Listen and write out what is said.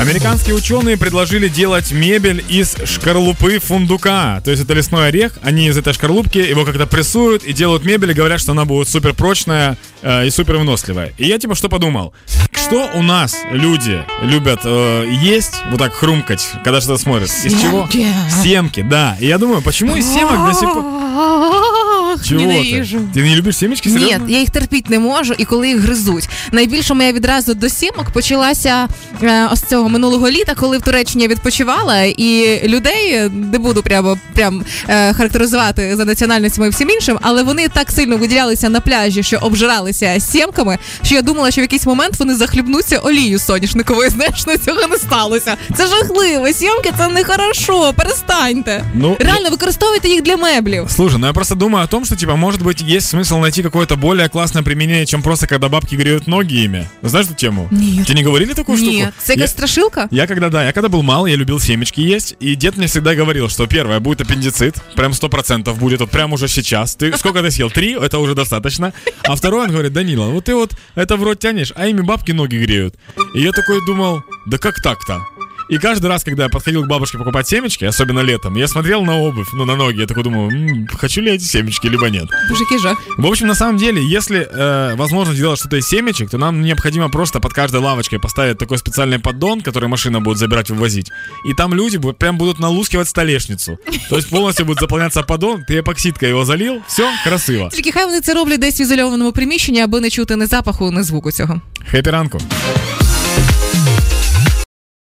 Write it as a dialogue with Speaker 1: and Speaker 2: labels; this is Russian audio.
Speaker 1: Американские ученые предложили делать мебель из шкарлупы фундука. То есть это лесной орех, они из этой шкарлупки его как-то прессуют и делают мебель и говорят, что она будет супер прочная э, и супер выносливая. И я типа что подумал? Что у нас люди любят э, есть, вот так хрумкать, когда что-то смотрят? Из чего? Семки, да. И я думаю, почему из семок до сих пор... Чого
Speaker 2: Ненавижу.
Speaker 1: ти? Ти не любиш сімечки?
Speaker 2: Ні, я їх терпіти не можу, і коли їх гризуть. Найбільше моя відразу до сімок почалася е, ось цього минулого літа, коли в Туреччині я відпочивала, і людей не буду прямо прям е, характеризувати за національностями і всім іншим, але вони так сильно виділялися на пляжі, що обжиралися сімками, що я думала, що в якийсь момент вони захлібнуться олією соняшниковою. Знаєш, але цього не сталося. Це жахливо. Сімки це не хорошо. Перестаньте.
Speaker 1: Ну,
Speaker 2: Реально використовуйте їх для меблів.
Speaker 1: Слушай, ну я просто думаю о том, что, типа, может быть, есть смысл найти какое-то более классное применение, чем просто когда бабки греют ноги ими. Знаешь эту тему?
Speaker 2: Нет.
Speaker 1: Тебе не говорили такую штуку?
Speaker 2: Ні, це
Speaker 1: Я-? Я когда, да, я когда был мал, я любил семечки есть, и дед мне всегда говорил, что первое, будет аппендицит, прям сто процентов будет, вот прям уже сейчас. Ты сколько ты съел? Три? Это уже достаточно. А второй, он говорит, Данила, вот ты вот это в рот тянешь, а ими бабки ноги греют. И я такой думал, да как так-то? И каждый раз, когда я подходил к бабушке покупать семечки, особенно летом, я смотрел на обувь, ну, на ноги, я такой думаю, «М, хочу ли я эти семечки, либо нет.
Speaker 2: Боже, який жах.
Speaker 1: В общем, на самом деле, если э, возможно сделать что-то из семечек, то нам необходимо просто под каждой лавочкой поставить такой специальный поддон, который машина будет забирать и вывозить. И там люди бу- прям будут налускивать столешницу. То есть полностью будет заполняться поддон, ты эпоксидкой его залил, все, красиво.
Speaker 2: Тільки хай вони це роблять десь в ізольованому приміщенні, аби не чути ні запаху, ні звуку цього.
Speaker 1: Хэппи ранку.